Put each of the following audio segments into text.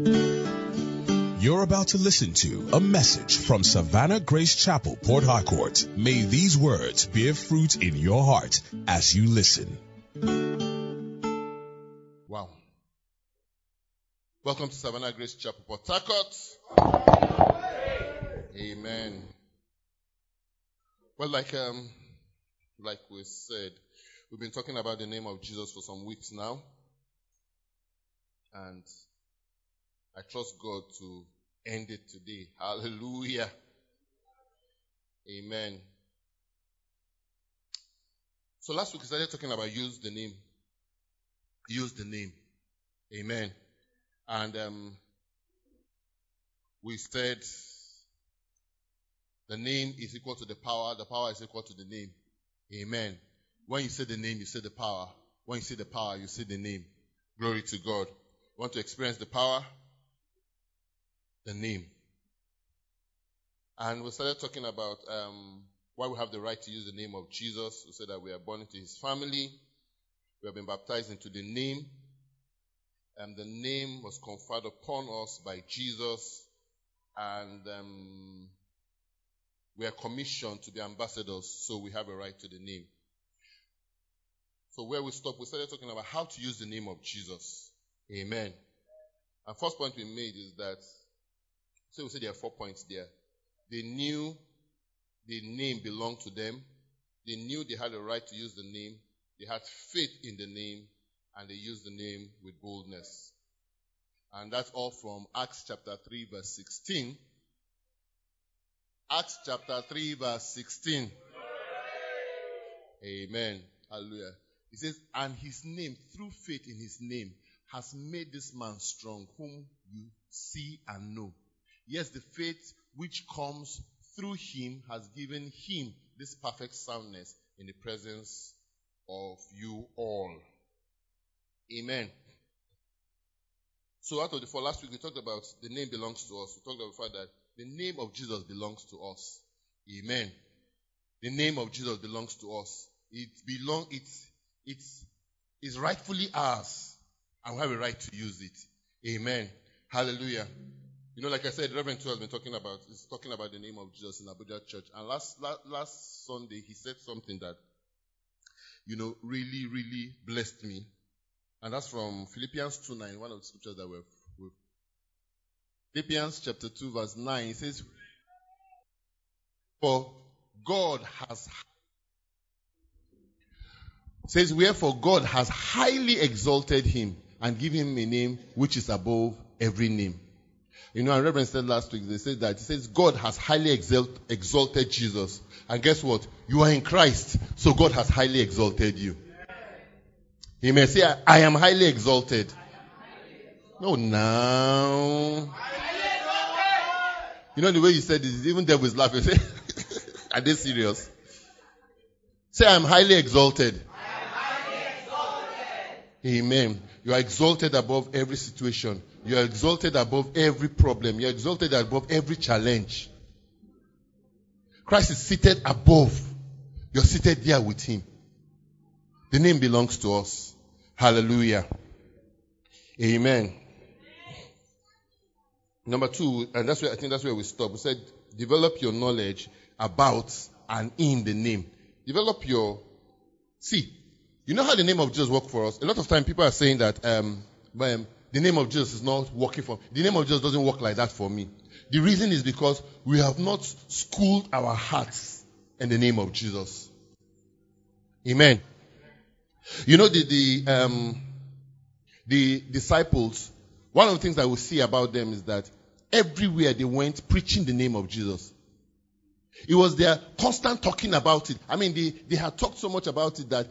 You're about to listen to a message from Savannah Grace Chapel, Port Harcourt. May these words bear fruit in your heart as you listen. Wow. Welcome to Savannah Grace Chapel, Port Harcourt. Amen. Well, like um, like we said, we've been talking about the name of Jesus for some weeks now, and I trust God to end it today. Hallelujah. Amen. So last week we started talking about use the name. Use the name. Amen. And um, we said the name is equal to the power. The power is equal to the name. Amen. When you say the name, you say the power. When you say the power, you say the name. Glory to God. Want to experience the power? The name. And we started talking about um, why we have the right to use the name of Jesus. We said that we are born into his family. We have been baptized into the name. And the name was conferred upon us by Jesus. And um, we are commissioned to be ambassadors, so we have a right to the name. So where we stopped, we started talking about how to use the name of Jesus. Amen. And first point we made is that, so we say there are four points there. They knew the name belonged to them. They knew they had a right to use the name. They had faith in the name and they used the name with boldness. And that's all from Acts chapter 3 verse 16 Acts chapter 3 verse 16. Amen. Hallelujah. He says, and his name, through faith in his name, has made this man strong, whom you see and know. Yes, the faith which comes through him has given him this perfect soundness in the presence of you all. Amen. So out of the four, last week we talked about the name belongs to us. We talked about the fact that the name of Jesus belongs to us. Amen. The name of Jesus belongs to us. It belong, it's, it's, it's rightfully ours. And we have a right to use it. Amen. Hallelujah. You know, like I said, Reverend Two has been talking about, he's talking about the name of Jesus in Abuja Church. And last, last, last Sunday, he said something that, you know, really, really blessed me. And that's from Philippians 2 9, one of the scriptures that we've Philippians chapter 2 verse 9 it says, For God has says, Wherefore God has highly exalted him and given him a name which is above every name. You know, and Reverend said last week, they said that, he says, God has highly exalt, exalted Jesus. And guess what? You are in Christ, so God has highly exalted you. He may say, I am highly exalted. No, now. You know the way you said this, even devil is laughing. Say, are they serious? Say, I'm highly exalted. I'm highly exalted. Amen. You are exalted above every situation. You are exalted above every problem. You are exalted above every challenge. Christ is seated above. You're seated there with him. The name belongs to us. Hallelujah. Amen. Number two, and that's where I think that's where we stop. We said, develop your knowledge about and in the name. Develop your, see, you know how the name of Jesus work for us? A lot of time people are saying that, um, um, the name of Jesus is not working for, me. the name of Jesus doesn't work like that for me. The reason is because we have not schooled our hearts in the name of Jesus. Amen. You know, the, the, um, the disciples, one of the things that we see about them is that Everywhere they went preaching the name of Jesus. It was their constant talking about it. I mean, they, they had talked so much about it that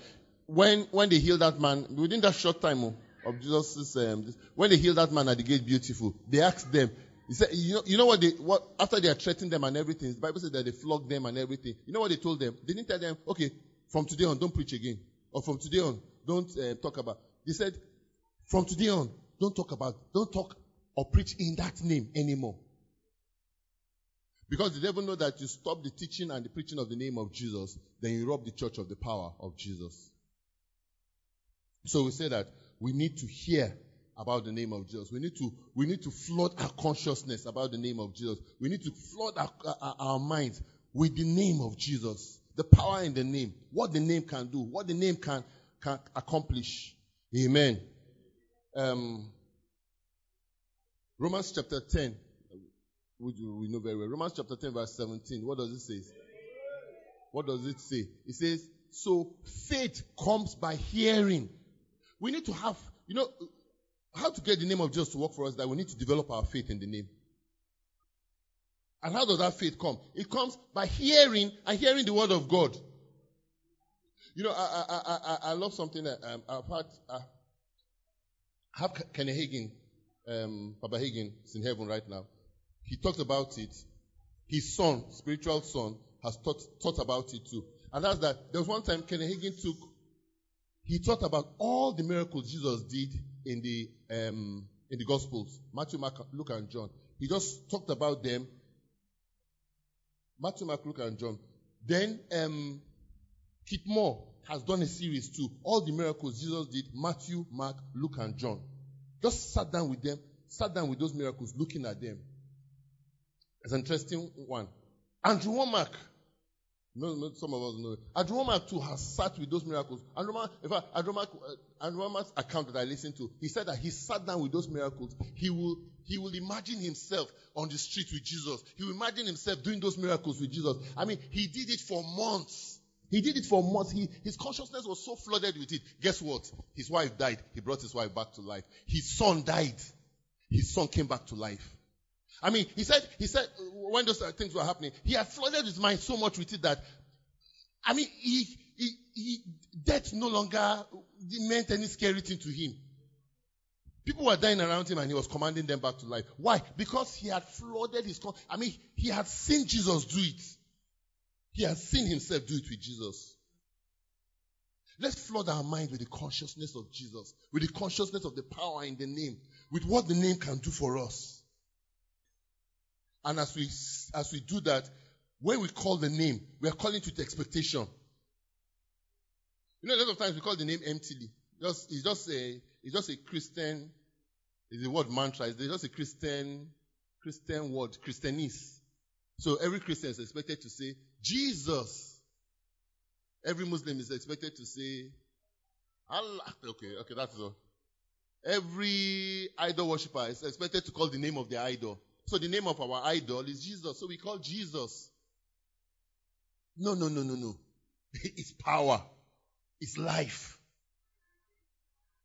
when, when they healed that man, within that short time of Jesus' um, when they healed that man at the gate beautiful, they asked them, he said, you know, you know what they, what, after they had threatened them and everything, the Bible says that they flogged them and everything. You know what they told them? They didn't tell them, okay, from today on, don't preach again. Or from today on, don't uh, talk about. They said, from today on, don't talk about, don't talk or preach in that name anymore. Because the devil know that you stop the teaching and the preaching of the name of Jesus, then you rob the church of the power of Jesus. So we say that we need to hear about the name of Jesus. We need to, we need to flood our consciousness about the name of Jesus. We need to flood our, our, our minds with the name of Jesus. The power in the name. What the name can do. What the name can, can accomplish. Amen. Um, Romans chapter 10. We know very well. Romans chapter 10 verse 17. What does it say? What does it say? It says, so faith comes by hearing. We need to have, you know, how to get the name of Jesus to work for us that we need to develop our faith in the name. And how does that faith come? It comes by hearing and hearing the word of God. You know, I, I, I, I love something that um, I've had, uh, I have Kenny Hagin, um, Papa Hagin is in heaven right now. He talked about it. His son, spiritual son, has taught, thought about it too. And that's that. There was one time Kenny Hagin took, he thought about all the miracles Jesus did in the, um, in the Gospels. Matthew, Mark, Luke, and John. He just talked about them. Matthew, Mark, Luke, and John. Then, um, Keith Moore has done a series too. All the miracles Jesus did, Matthew, Mark, Luke, and John. Just sat down with them, sat down with those miracles, looking at them. It's an interesting one. Andrew Wommack some of us know it. Wommack too has sat with those miracles. Wommack, in fact, Wommack, uh, Andrew Wommack's account that I listened to, he said that he sat down with those miracles. He will, he will imagine himself on the street with Jesus. He will imagine himself doing those miracles with Jesus. I mean, he did it for months. He did it for months. He, his consciousness was so flooded with it. Guess what? His wife died. He brought his wife back to life. His son died. His son came back to life. I mean, he said, he said, when those things were happening, he had flooded his mind so much with it that, I mean, he, he, he, death no longer meant any scary thing to him. People were dying around him and he was commanding them back to life. Why? Because he had flooded his, I mean, he had seen Jesus do it. He had seen himself do it with Jesus. Let's flood our mind with the consciousness of Jesus, with the consciousness of the power in the name, with what the name can do for us. And as we, as we do that, when we call the name, we are calling to expectation. You know, a lot of times we call the name emptily. Just, it's just a, it's just a Christian, it's the word mantra. It's just a Christian, Christian word, Christianese. So every Christian is expected to say, Jesus. Every Muslim is expected to say, Allah. Okay, okay, that's all. Every idol worshiper is expected to call the name of the idol. So the name of our idol is Jesus. So we call Jesus. No, no, no, no, no. It's power. It's life.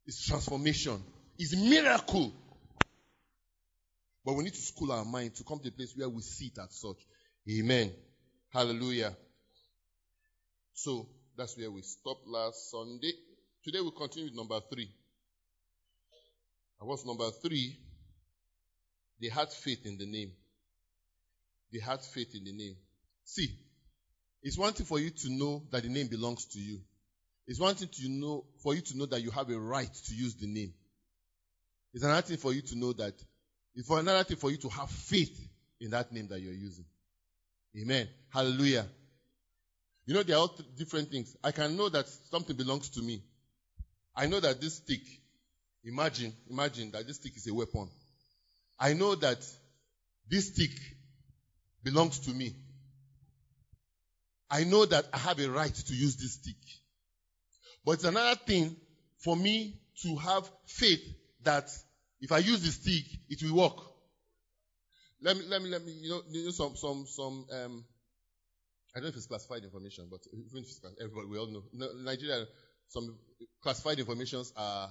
It's transformation. It's miracle. But we need to school our mind to come to a place where we see it as such. Amen. Hallelujah. So that's where we stopped last Sunday. Today we continue with number three. And what's number three? They had faith in the name. They had faith in the name. See, it's one thing for you to know that the name belongs to you. It's one thing to know, for you to know that you have a right to use the name. It's another thing for you to know that, it's for another thing for you to have faith in that name that you're using. Amen. Hallelujah. You know, there are all different things. I can know that something belongs to me. I know that this stick, imagine, imagine that this stick is a weapon. I know that this stick belongs to me. I know that I have a right to use this stick. But it's another thing for me to have faith that if I use the stick, it will work. Let me, let me, let me, you know, you know some, some, some, um, I don't know if it's classified information, but even if it's everybody, we all know. Nigeria, some classified informations are,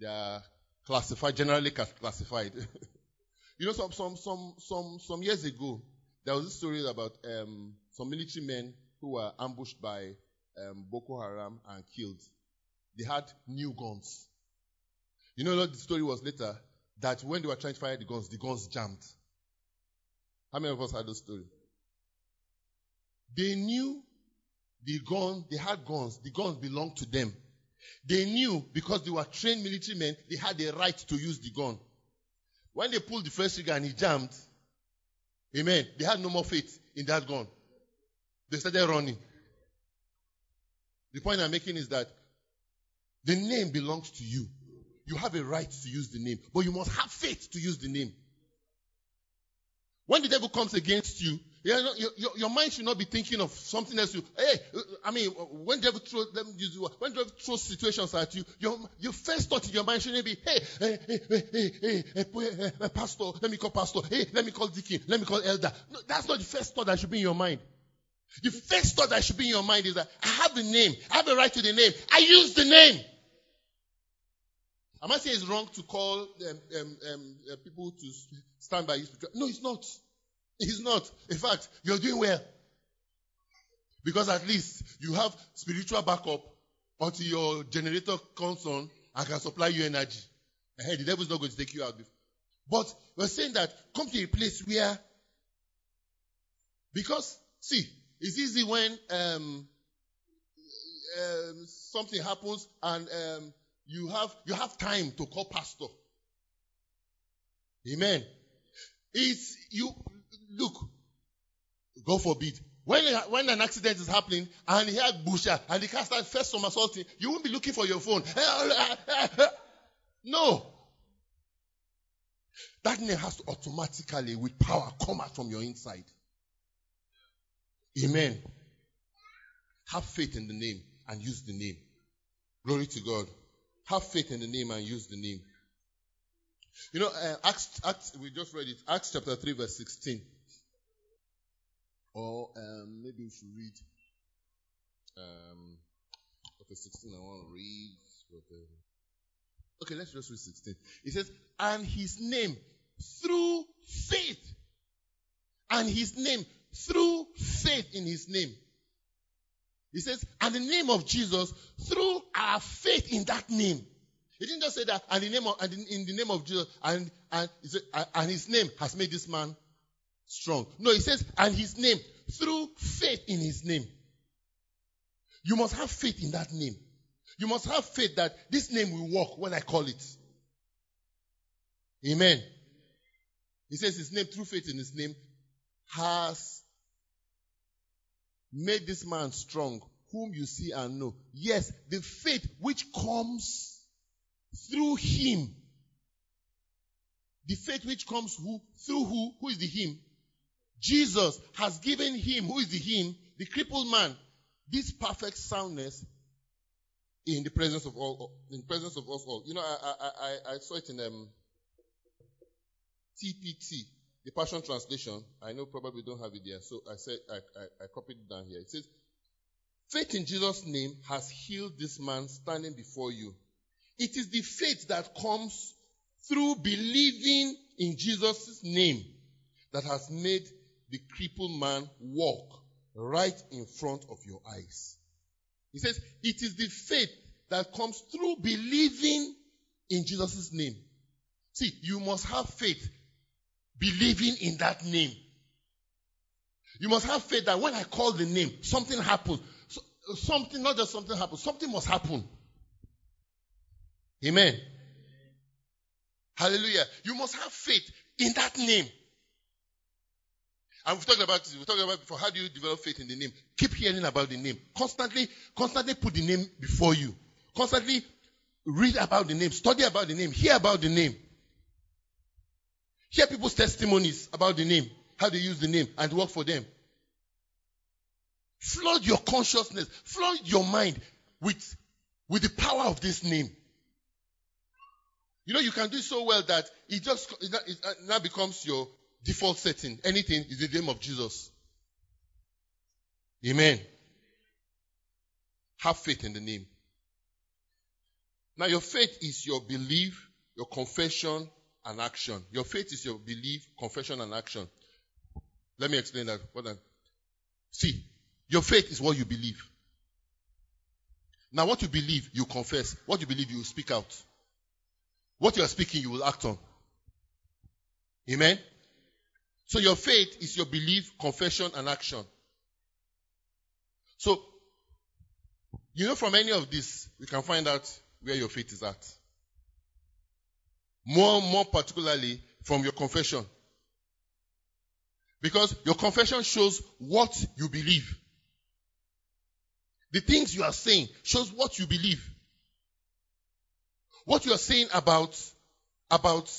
they are classified, generally classified. you know, some, some, some, some, some years ago, there was a story about um, some military men who were ambushed by um, Boko Haram and killed. They had new guns. You know what the story was later? That when they were trying to fire the guns, the guns jammed. How many of us had this story? They knew the gun, they had guns, the guns belonged to them. They knew because they were trained military men, they had the right to use the gun. When they pulled the first trigger and he jammed, amen, they had no more faith in that gun. They started running. The point I'm making is that the name belongs to you. you have a right to use the name, but you must have faith to use the name. When the devil comes against you, your, your, your, mind should not be thinking of something else. You, hey, I mean, when devil me use when devil situations at you, your, your first thought in your mind shouldn't be, hey, hey, hey, hey, hey, hey, hey, pastor, let me call pastor, hey, let me call deacon, let me call elder. No, that's not the first thought that should be in your mind. The first thought that should be in your mind is that I have the name, I have a right to the name, I use the name. Am I saying it's wrong to call um, um, um, uh, people to stand by you? No, it's not. It's not. In fact, you're doing well. Because at least you have spiritual backup until your generator comes on and can supply you energy. Hey, the devil's not going to take you out. Before. But we're saying that come to a place where, because, see, it's easy when um, um, something happens and um, you have you have time to call pastor. Amen. It's you look. God forbid. When, when an accident is happening and he had busha and the car starts first somersaulting, you won't be looking for your phone. Eh, eh, eh, no. That name has to automatically, with power, come out from your inside. Amen. Have faith in the name and use the name. Glory to God. Have faith in the name and use the name. You know, uh, Acts, Acts, we just read it. Acts chapter 3 verse 16. Or um, maybe we should read um, okay, 16 I want to read. Okay, let's just read 16. It says, and his name through faith. And his name through faith in his name. He says, and the name of Jesus through our faith in that name. He didn't just say that, and the name of, and in, the name of Jesus, and, and, and his name has made this man strong. No, he says, and his name through faith in his name. You must have faith in that name. You must have faith that this name will work when I call it. Amen. He says his name through faith in his name has made this man strong, whom you see and know. Yes, the faith which comes through him. The faith which comes who, through who? Who is the him? Jesus has given him, who is the him, the crippled man, this perfect soundness in the presence of all, in presence of us all. You know, I, I, I, I saw it in um, TPT, the Passion Translation, I know probably don't have it there, so I said I, I, I copied it down here. It says, Faith in Jesus' name has healed this man standing before you. It is the faith that comes through believing in Jesus' name that has made the crippled man walk right in front of your eyes. He says, it is the faith that comes through believing in Jesus' name. See, you must have faith believing in that name. You must have faith that when I call the name, something happens. So, something, not just something happens, something must happen. Amen. Hallelujah. You must have faith in that name. And we've talked about this. We've talked about before. How do you develop faith in the name? Keep hearing about the name. Constantly, constantly put the name before you. Constantly read about the name. Study about the name. Hear about the name. Hear people's testimonies about the name, how they use the name, and work for them. Flood your consciousness, flood your mind with, with the power of this name. You know, you can do so well that it just it now becomes your default setting. Anything is the name of Jesus. Amen. Have faith in the name. Now, your faith is your belief, your confession, and action. Your faith is your belief, confession, and action. Let me explain that. What See, your faith is what you believe. Now, what you believe, you confess. What you believe, you speak out. What you are speaking, you will act on. Amen? So your faith is your belief, confession, and action. So, you know, from any of this, we can find out where your faith is at. More, more particularly from your confession. Because your confession shows what you believe. The things you are saying shows what you believe. What you are saying about, about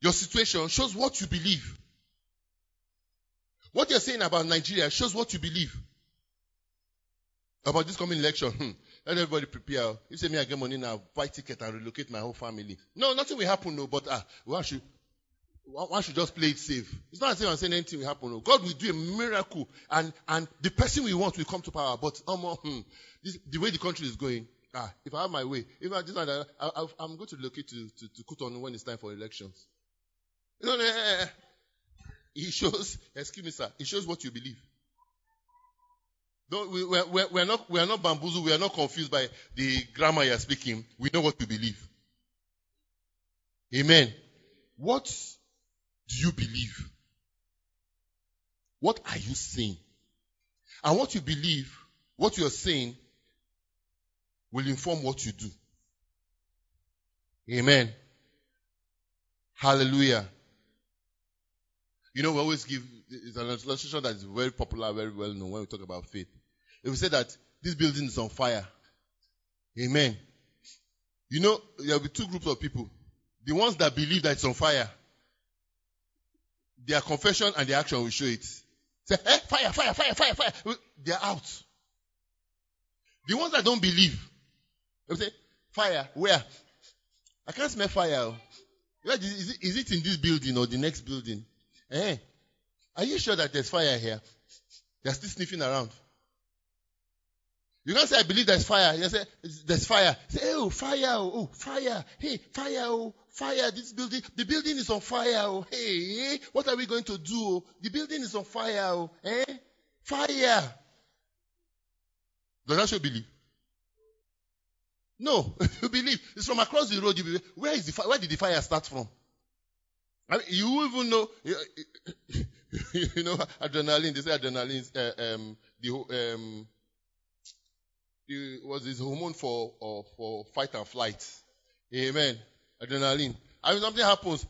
your situation shows what you believe. What you're saying about Nigeria shows what you believe. About this coming election. Hmm. Let everybody prepare. You say me I get money now, buy ticket and relocate my whole family. No, nothing will happen, no, but ah, one should one should just play it safe. It's not as if I'm saying anything will happen. No. God will do a miracle and, and the person we want will come to power. But um, hmm, this, the way the country is going, ah, if I have my way, if I just I, I, I'm going to relocate to, to, to Cotonou when it's time for elections. You know, eh, he shows, excuse me, sir, he shows what you believe. Don't, we, we're, we're, not, we're not bamboozled, we are not confused by the grammar you're speaking. We know what you believe. Amen. What do you believe? What are you saying? And what you believe, what you're saying, will inform what you do. Amen. Hallelujah. You know, we always give, it's an illustration that is very popular, very well known when we talk about faith. If we say that this building is on fire, amen. You know, there will be two groups of people. The ones that believe that it's on fire, their confession and their action will show it. Say, eh, fire, fire, fire, fire, fire. They're out. The ones that don't believe, they will say, fire, where? I can't smell fire. Is it, is it in this building or the next building? Eh? Are you sure that there's fire here? They're still sniffing around. You can't say, I believe there's fire. You say, there's fire. Say, oh, fire, oh, oh, fire. Hey, fire, oh, fire. This building, the building is on fire, oh. Hey, what are we going to do? Oh? The building is on fire, oh. Eh? Fire. Does that show believe? No, you believe. It's from across the road. You believe. Where is the fire? Where did the fire start from? I mean, you even know, you know, adrenaline. They say adrenaline, uh, um, the um, it was his hormone for uh, for fight and flight. Amen. Adrenaline. I mean, something happens.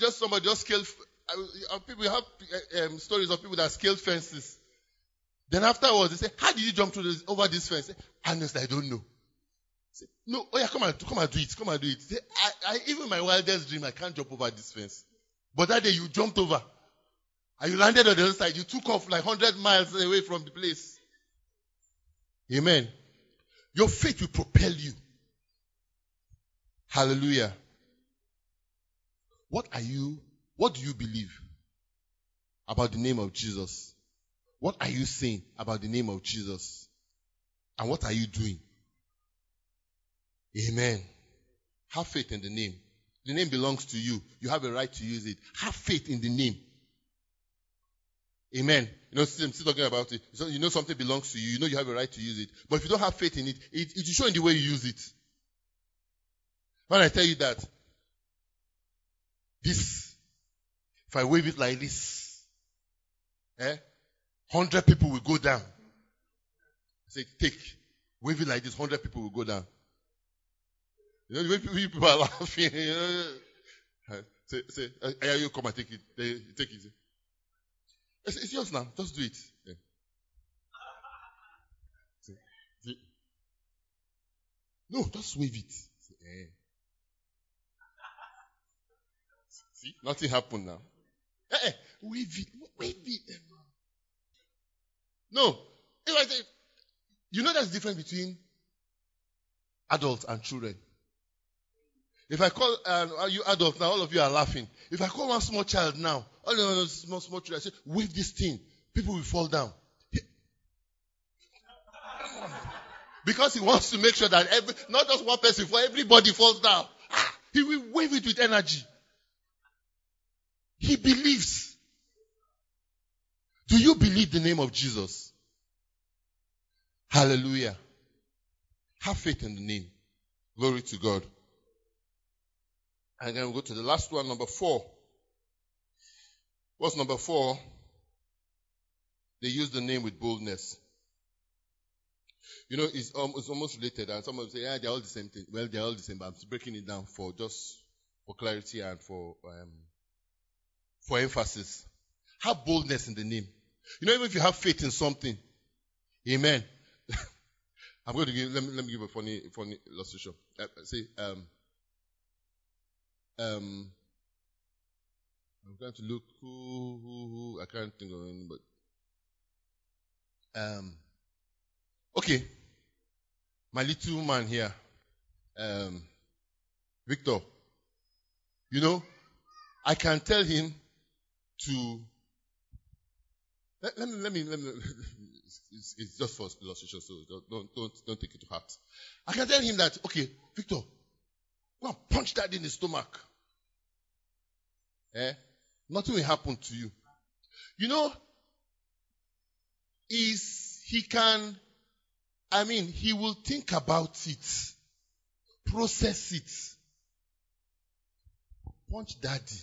Just somebody just scaled. People have um, stories of people that scaled fences. Then afterwards, they say, "How did you jump this, over this fence?" Honestly, I don't know. Say, no, oh yeah, come and come and do it. Come and do it. Say, I, I, even my wildest dream, I can't jump over this fence. But that day you jumped over. And you landed on the other side. You took off like 100 miles away from the place. Amen. Your faith will propel you. Hallelujah. What are you, what do you believe about the name of Jesus? What are you saying about the name of Jesus? And what are you doing? Amen. Have faith in the name. The name belongs to you. You have a right to use it. Have faith in the name. Amen. You know, I'm still talking about it. So you know something belongs to you. You know you have a right to use it. But if you don't have faith in it, it, it will show in the way you use it. When I tell you that, this, if I wave it like this, eh, hundred people will go down. I say, take. Wave it like this, hundred people will go down. You know, the way people are laughing, you know, say, say, hey, you come and take it. They, take it. It's, it's yours now. Just do it. Yeah. See, see. No, just wave it. See, eh. see, nothing happened now. Eh, eh, wave it. Wave it. No. If I say, you know there's a difference between adults and children. If I call uh, you adults now, all of you are laughing. If I call one small child now, all of you small small children, I say, wave this thing, people will fall down. because he wants to make sure that every, not just one person, for everybody falls down. Ah, he will wave it with energy. He believes. Do you believe the name of Jesus? Hallelujah. Have faith in the name. Glory to God. And then we go to the last one, number four. What's number four? They use the name with boldness. You know, it's, um, it's almost related, and some of say, yeah, they're all the same thing. Well, they're all the same, but I'm breaking it down for just for clarity and for um, for emphasis. Have boldness in the name. You know, even if you have faith in something, Amen. I'm going to give, let me, let me give a funny, funny illustration. Uh, say, um, um, I'm trying to look who, who, who, I can't think of anybody. Um, okay. My little man here, um, Victor, you know, I can tell him to, let, let me, let me, let me, it's, it's, just for illustration, so don't, don't, don't take it to heart. I can tell him that, okay, Victor, go and punch that in the stomach. Eh? Nothing will happen to you. You know, is he can, I mean, he will think about it, process it. Punch daddy.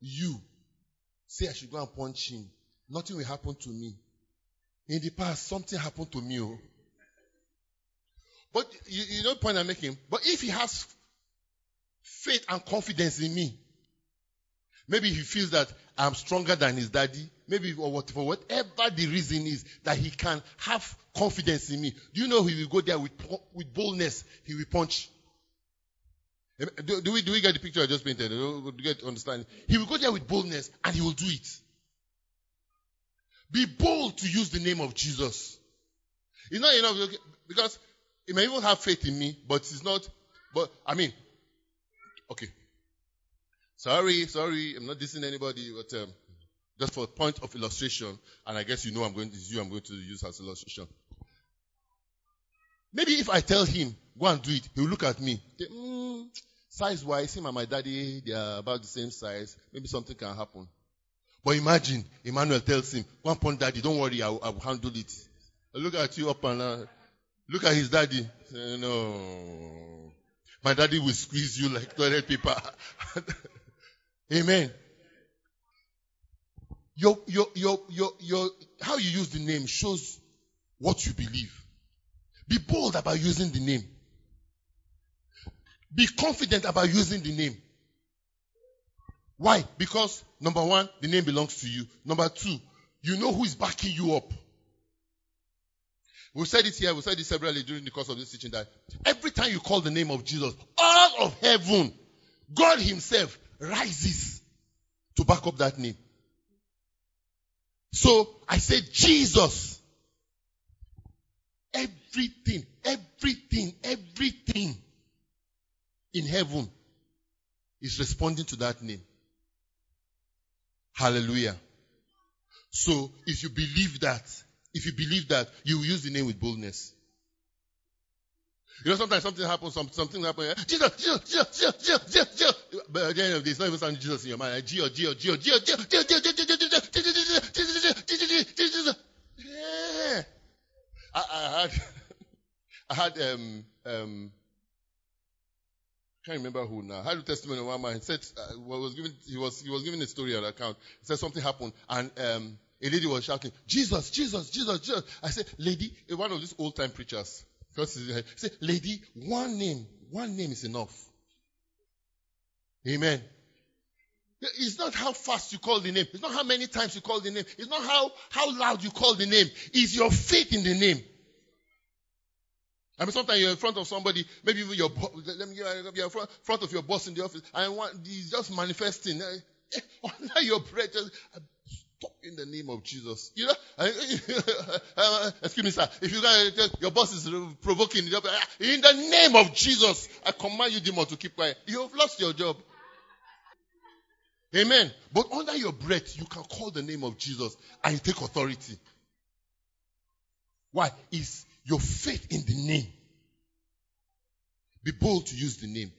You say I should go and punch him. Nothing will happen to me. In the past, something happened to me. Oh. But you, you know the point I'm making? But if he has faith and confidence in me, maybe he feels that I'm stronger than his daddy, maybe or whatever, whatever the reason is that he can have confidence in me. Do you know he will go there with, with boldness? He will punch. Do, do, we, do we get the picture I just painted? Do we get understanding? He will go there with boldness and he will do it. Be bold to use the name of Jesus. It's not enough because he may even have faith in me, but it's not. But I mean, okay. Sorry, sorry, I'm not dissing anybody, but um, just for point of illustration, and I guess you know I'm going to use you I'm going to use as illustration. Maybe if I tell him go and do it, he'll look at me. Mm, size wise, him and my daddy they are about the same size. Maybe something can happen. But imagine, Emmanuel tells him, one point daddy, don't worry, I will, I will handle it. I look at you up and. Look at his daddy. Say, no. My daddy will squeeze you like toilet paper. Amen. Your, your, your, your, your, how you use the name shows what you believe. Be bold about using the name. Be confident about using the name. Why? Because number one, the name belongs to you. Number two, you know who is backing you up. We said it here, we said it severally during the course of this teaching that every time you call the name of Jesus, all of heaven, God Himself rises to back up that name. So I said, Jesus. Everything, everything, everything in heaven is responding to that name. Hallelujah. So if you believe that, if you believe that, you will use the name with boldness. You know, sometimes something happens, some, something happens. Jesus, Jesus, Jesus, Jesus, Jesus, Jesus, Jesus. But again, there's not even sounding Jesus in your mind. Geo, Geo, Geo, Geo, Geo, Geo, Geo, Geo, Geo, Geo, Geo, Yeah. I, I had, I had um um can't remember who now. I had a testimony of one man. He said, uh, was given, he was, he was giving a story on account. He said something happened and, um, a lady was shouting, Jesus, Jesus, Jesus, Jesus. I said, lady, one of these old time preachers. Because he said, lady, one name, one name is enough. Amen. It's not how fast you call the name. It's not how many times you call the name. It's not how, how loud you call the name. It's your faith in the name. I mean, sometimes you're in front of somebody, maybe even your, let me, you're in front of your boss in the office, and one, he's just manifesting. Eh, under your breath, just stop in the name of Jesus. You know, excuse me, sir. If you your boss is provoking, in the name of Jesus, I command you, demon, to keep quiet. You have lost your job. Amen. But under your breath, you can call the name of Jesus and take authority. Why? Is your faith in the name. Be bold to use the name.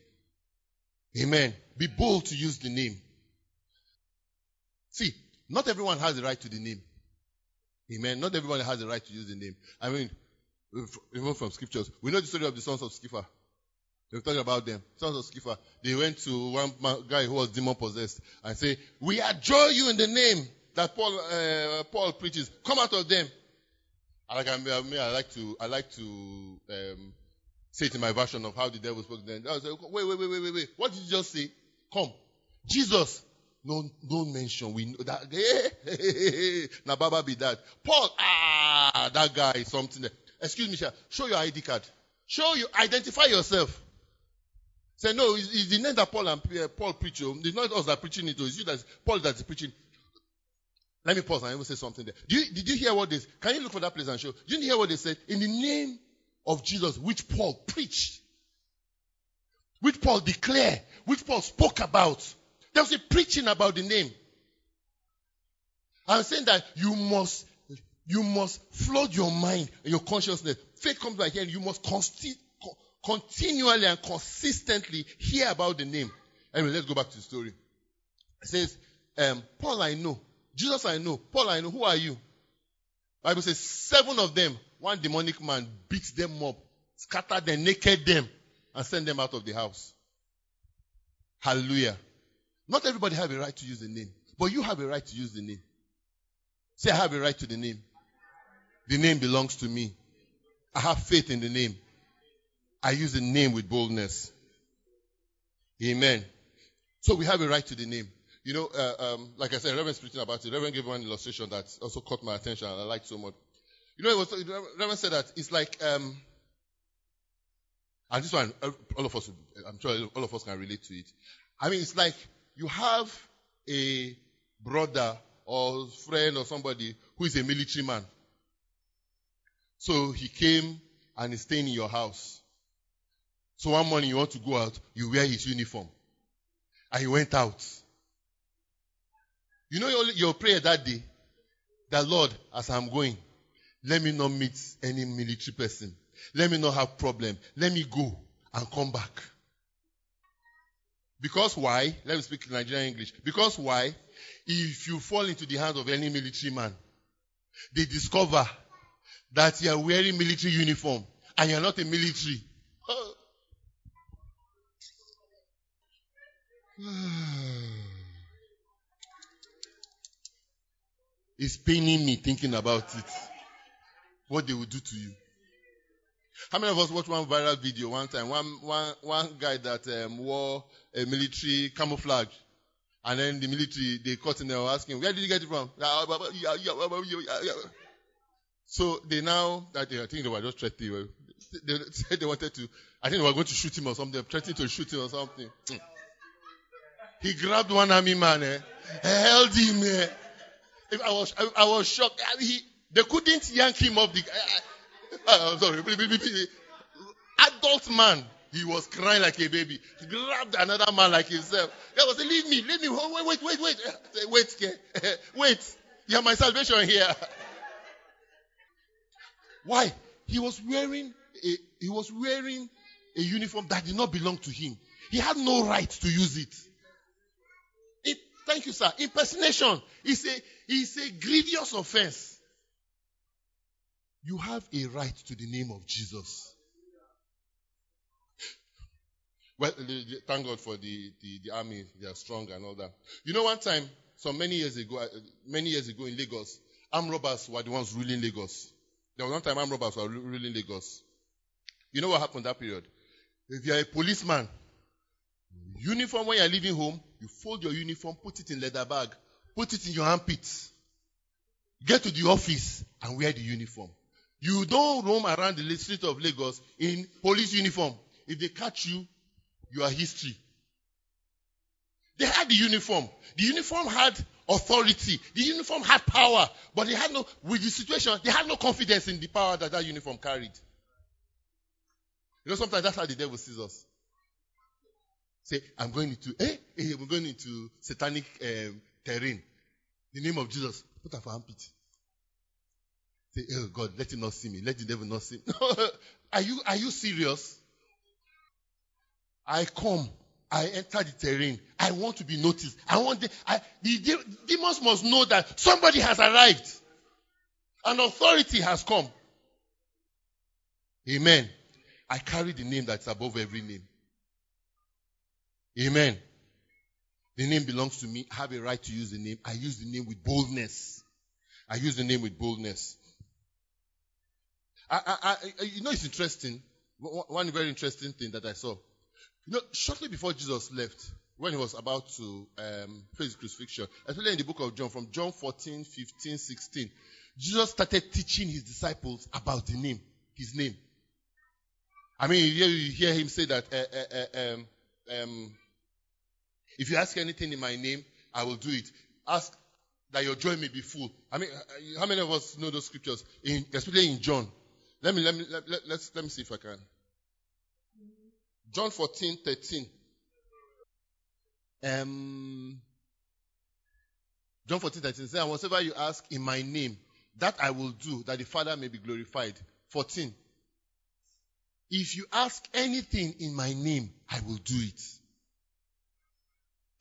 Amen. Be bold to use the name. See, not everyone has the right to the name. Amen. Not everyone has the right to use the name. I mean, even from scriptures, we know the story of the sons of Sceva. We're talking about them. Sons of Sceva. They went to one guy who was demon possessed and say, "We adjure you in the name that Paul uh, Paul preaches. Come out of them." I like, I, like to, I like to um, say it in my version of how the devil spoke then. I was like, wait, wait, wait, wait, wait. What did you just say? Come. Jesus. No, don't mention. We know that. Hey, now Baba be that. Paul. Ah, that guy is something. That, excuse me, sir, show your ID card. Show you, identify yourself. Say, no, it's, it's the name that Paul and uh, Paul preach. oh. It's not us that preaching it. oh. It's you that's Paul that's preaching. Let me pause and I will say something there. You, did you hear what this? Can you look for that place and show? Did you hear what they said? In the name of Jesus, which Paul preached, which Paul declared, which Paul spoke about. There was a preaching about the name. I'm saying that you must, you must flood your mind and your consciousness. Faith comes by hearing. You must consti- co- continually and consistently hear about the name. Anyway, let's go back to the story. It says, um, Paul I know, Jesus I know, Paul I know. Who are you? Bible says seven of them, one demonic man beat them up, scattered them, naked them, and sent them out of the house. Hallelujah. Not everybody have a right to use the name, but you have a right to use the name. Say, I have a right to the name. The name belongs to me. I have faith in the name. I use the name with boldness. Amen. So we have a right to the name. You know, uh, um, like I said, Reverend speaking about it. Reverend gave one illustration that also caught my attention and I liked so much. You know, was, Reverend said that it's like, um, and this one, all of us, I'm sure all of us can relate to it. I mean, it's like you have a brother or friend or somebody who is a military man. So he came and is staying in your house. So one morning you want to go out, you wear his uniform. And he went out. You know your, your prayer that day? That Lord, as I'm going, let me not meet any military person. Let me not have problem. Let me go and come back. Because why? Let me speak in Nigerian English. Because why? If you fall into the hands of any military man, they discover that you are wearing military uniform and you are not a military. it's paining me thinking about it. What they will do to you. How many of us watched one viral video one time? One, one, one guy that um, wore a military camouflage. And then the military, they caught him, they were asking, where did you get it from? So they now, that they, I think they were just threatening. They said they wanted to, I think they were going to shoot him or something, threatening to shoot him or something. He grabbed one army man, eh, held him. Eh. I was, I, I was shocked. He, they couldn't yank him off the. I, am sorry. Adult man. He was crying like a baby. He grabbed another man like himself. He was saying, leave me, leave me. Wait, wait, wait, wait. Wait, wait. You have my salvation here. Why? He was wearing a, he was wearing a uniform that did not belong to him. He had no right to use it. it thank you, sir. Impersonation is a, is a grievous offense. You have a right to the name of Jesus. Well, thank God for the, the, the, army. They are strong and all that. You know, one time, so many years ago, uh, many years ago in Lagos, armed robbers were the ones ruling Lagos. There was one time armed robbers were ruling Lagos. You know what happened that period? If you are a policeman, uniform when you are leaving home, you fold your uniform, put it in leather bag, put it in your armpits. Get to the office and wear the uniform. You don't roam around the street of Lagos in police uniform. If they catch you, you are history. They had the uniform. The uniform had authority. The uniform had power. But they had no, with the situation, they had no confidence in the power that that uniform carried. You know, sometimes that's how the devil sees us. Say, I'm going into, eh, eh we're going into satanic um, terrain. The name of Jesus. Put up for armpit. Say, oh God, let him not see me. Let the devil not see me. are you, are you serious? I come. I enter the terrain. I want to be noticed. I want the, I, the, the demons must know that somebody has arrived. An authority has come. Amen. I carry the name that's above every name. Amen. The name belongs to me. I have a right to use the name. I use the name with boldness. I use the name with boldness. I, I, you know, it's interesting. One very interesting thing that I saw. You know, shortly before Jesus left, when he was about to um, face crucifixion, especially in the book of John, from John 14, 15, 16, Jesus started teaching his disciples about the name. his name. I mean, you hear, him say that, uh, uh, uh, um, um, if you ask anything in my name, I will do it. Ask that your joy may be full. I mean, uh, how many of us know those scriptures? In, especially in John. Let me, let me, let, let, let's, let me see if I can. John 14, 13. Um, John 14, 13 says, whatever you ask in my name, that I will do, that the Father may be glorified. 14. If you ask anything in my name, I will do it.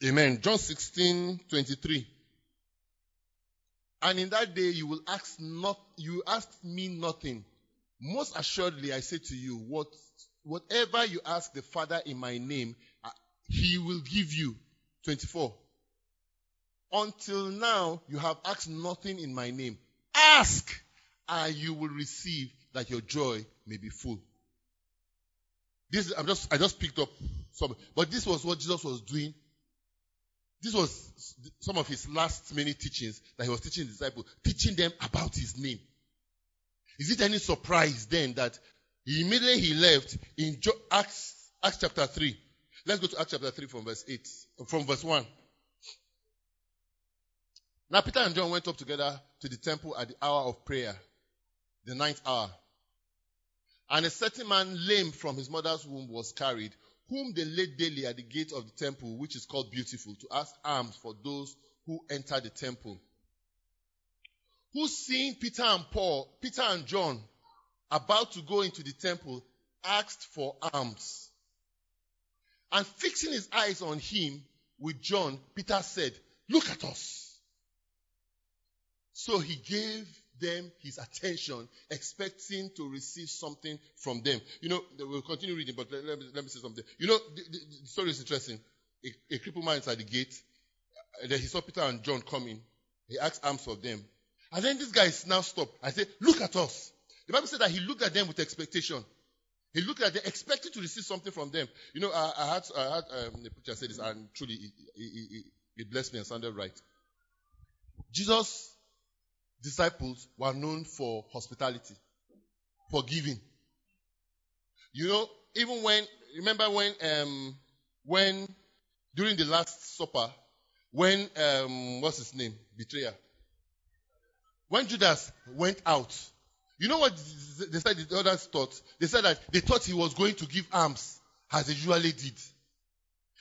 Amen. John 16, 23. And in that day you will ask not, you ask me nothing. Most assuredly I say to you, what, whatever you ask the Father in my name, uh, he will give you. 24. Until now you have asked nothing in my name. Ask and you will receive that your joy may be full. This I'm just I just picked up some, but this was what Jesus was doing. This was some of his last many teachings that he was teaching the disciples, teaching them about his name. Is it any surprise then that immediately he left in Acts, Acts chapter 3? Let's go to Acts chapter 3 from verse 8, from verse 1. Now Peter and John went up together to the temple at the hour of prayer, the ninth hour. And a certain man lame from his mother's womb was carried, whom they laid daily at the gate of the temple, which is called Beautiful, to ask alms for those who enter the temple. Who seeing Peter and Paul, Peter and John, about to go into the temple, asked for alms. And fixing his eyes on him with John, Peter said, Look at us. So he gave them his attention, expecting to receive something from them. You know, we'll continue reading, but let, let, me, let me, say something. You know, the, the, the story is interesting. A, a crippled man is at the gate. Then he saw Peter and John coming. He asked alms of them. And then this guy is now stopped. I said, look at us. The Bible said that he looked at them with expectation. He looked at them, expecting to receive something from them. You know, I, I had, I had um, the preacher say this, and truly, it, it, it, it blessed me and sounded right. Jesus disciples were known for hospitality, for giving. You know, even when, remember when, um, when, during the Last Supper, when, um, what's his name? Betrayer. When Judas went out, you know what they said the others thought? They said that they thought he was going to give alms as he usually did.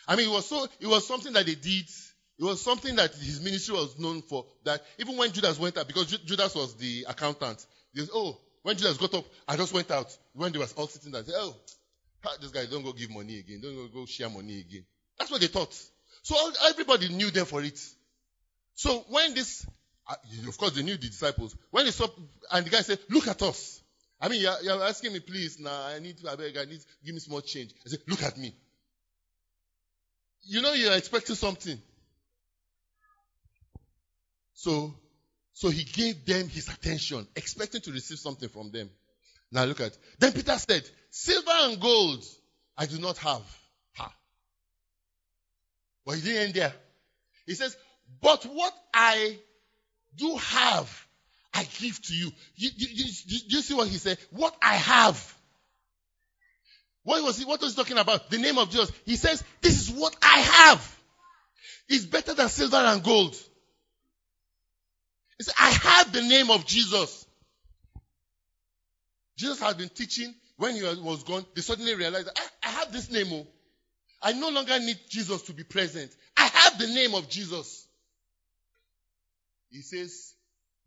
I mean, it was so, it was something that they did it was something that his ministry was known for. That even when Judas went out, because Judas was the accountant, he said, oh, when Judas got up, I just went out. When they was all sitting there, said, oh, ah, this guy don't go give money again. Don't go share money again. That's what they thought. So everybody knew them for it. So when this, of course they knew the disciples. When they saw, and the guy said, look at us. I mean, you're, you're asking me, please, now I need, I beg, I need, give me small change. I said, look at me. You know you're expecting something. So, so he gave them his attention, expecting to receive something from them. Now look at, then Peter said, silver and gold I do not have. Ha. But he didn't end there. He says, but what I do have, I give to you. You, you, you. you, see what he said? What I have. What was he, what was he talking about? The name of Jesus. He says, this is what I have. It's better than silver and gold. He said, I have the name of Jesus. Jesus had been teaching when he was gone. They suddenly realized, I, I have this name. Oh. I no longer need Jesus to be present. I have the name of Jesus. He says,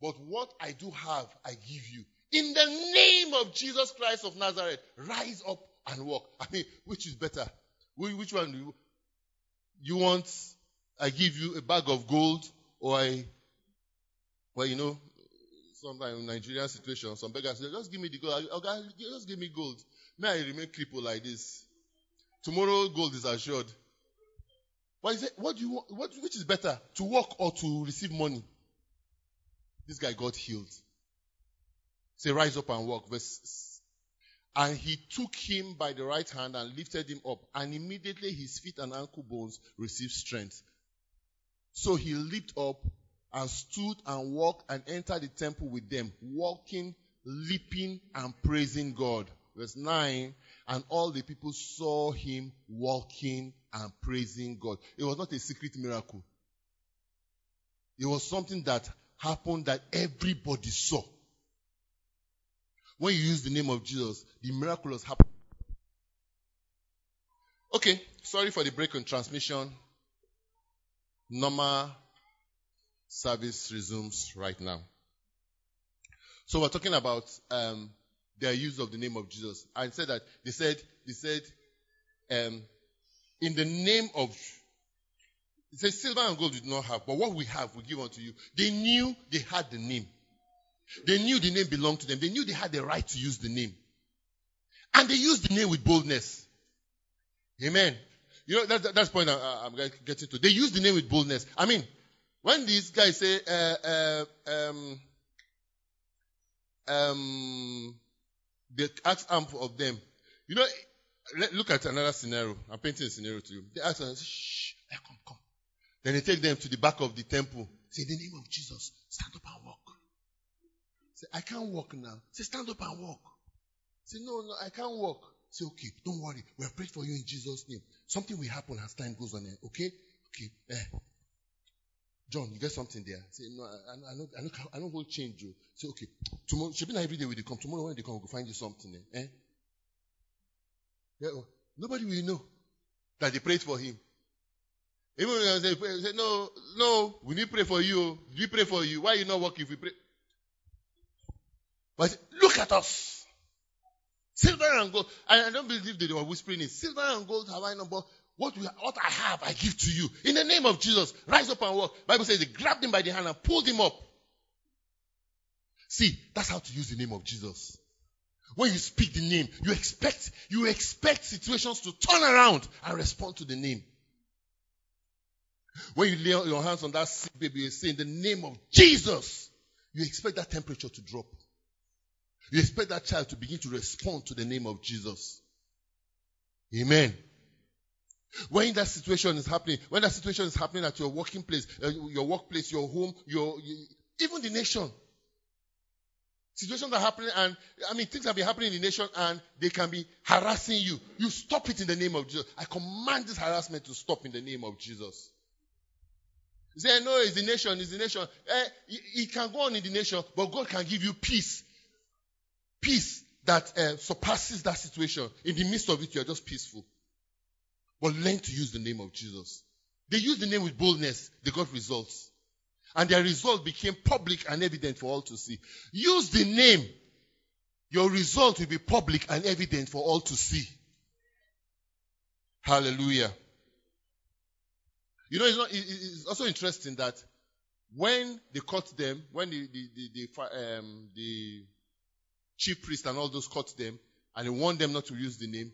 but what I do have, I give you. In the name of Jesus Christ of Nazareth, rise up and walk. I mean, which is better? Which one do you, you want? I give you a bag of gold or I well, you know, sometimes in uh, Nigerian situation, some beggars say, just give me the gold. Okay, just give me gold. May I remain crippled like this? Tomorrow gold is assured. But he said, what do you want? What, which is better, to work or to receive money? This guy got healed. Say, rise up and walk. Verse, and he took him by the right hand and lifted him up, and immediately his feet and ankle bones received strength. So he leaped up and stood and walked and entered the temple with them, walking leaping and praising God. Verse 9, and all the people saw him walking and praising God. It was not a secret miracle. It was something that happened that everybody saw. When you use the name of Jesus, the miraculous happen. Okay, sorry for the break in transmission. Normal service resumes right now. So we're talking about um, their use of the name of Jesus. I said that they said they said um, in the name of it says silver and gold we do not have, but what we have we give unto you. They knew they had the name. They knew the name belonged to them. They knew they had the right to use the name. And they used the name with boldness. Amen. You know, that, that, that's the point I, am getting to. They used the name with boldness. I mean, when these guys say, uh, uh, um, um, they ask of them, you know, look at another scenario. I'm painting a scenario to you. They ask them, shh, come, come. Then they take them to the back of the temple. Say, in the name of Jesus, stand up and walk. Say, I can't walk now. Say, stand up and walk. Say, no, no, I can't walk. Say, okay, don't worry. We have prayed for you in Jesus' name. Something will happen as time goes on. Okay? Okay. Eh. John, you get something there. Say, no, I, I, know, I know, I know hold change you. Say, okay, tomorrow, not every day when they come. Tomorrow when they come, we'll find you something. Eh? eh? Yeah, oh, nobody will know that they prayed for him. Even when I say, say, no, no, we need pray for you. We pray for you. Why you not working if we pray? But look at us. Silver and gold. I don't believe they were whispering it. Silver and gold have I not, but what, we, what I have, I give to you. In the name of Jesus, rise up and walk. Bible says they grabbed him by the hand and pulled him up. See, that's how to use the name of Jesus. When you speak the name, you expect, you expect situations to turn around and respond to the name. When you lay your hands on that sick baby, you say in the name of Jesus, you expect that temperature to drop. You expect that child to begin to respond to the name of Jesus. Amen. When that situation is happening, when that situation is happening at your working place, uh, your workplace, your home, your, you, even the nation. Situations are happening and, I mean, things have been happening in the nation and they can be harassing you. You stop it in the name of Jesus. I command this harassment to stop in the name of Jesus. Say, no, it's the nation, it's the nation. Eh, it, it can go on in the nation, but God can give you peace. Peace that uh, surpasses that situation. In the midst of it, you're just peaceful. But learn to use the name of Jesus. They used the name with boldness. They got results. And their result became public and evident for all to see. Use the name. Your result will be public and evident for all to see. Hallelujah. You know, it's, not, it's also interesting that when they caught them, when the, the, the, the, um, the chief priest and all those caught them, and they warned them not to use the name,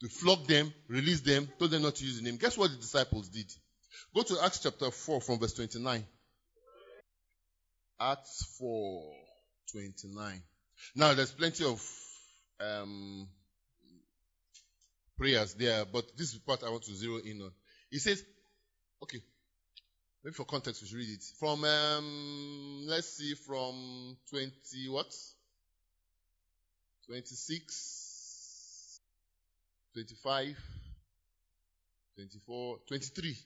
to flog them, release them, told them not to use the name. Guess what the disciples did? Go to Acts chapter 4 from verse 29. Acts 4, 29. Now there's plenty of um, prayers there, but this is part I want to zero in on. He says, okay, maybe for context we should read it. From, um, let's see, from 20 what? 26 25, 24, 23.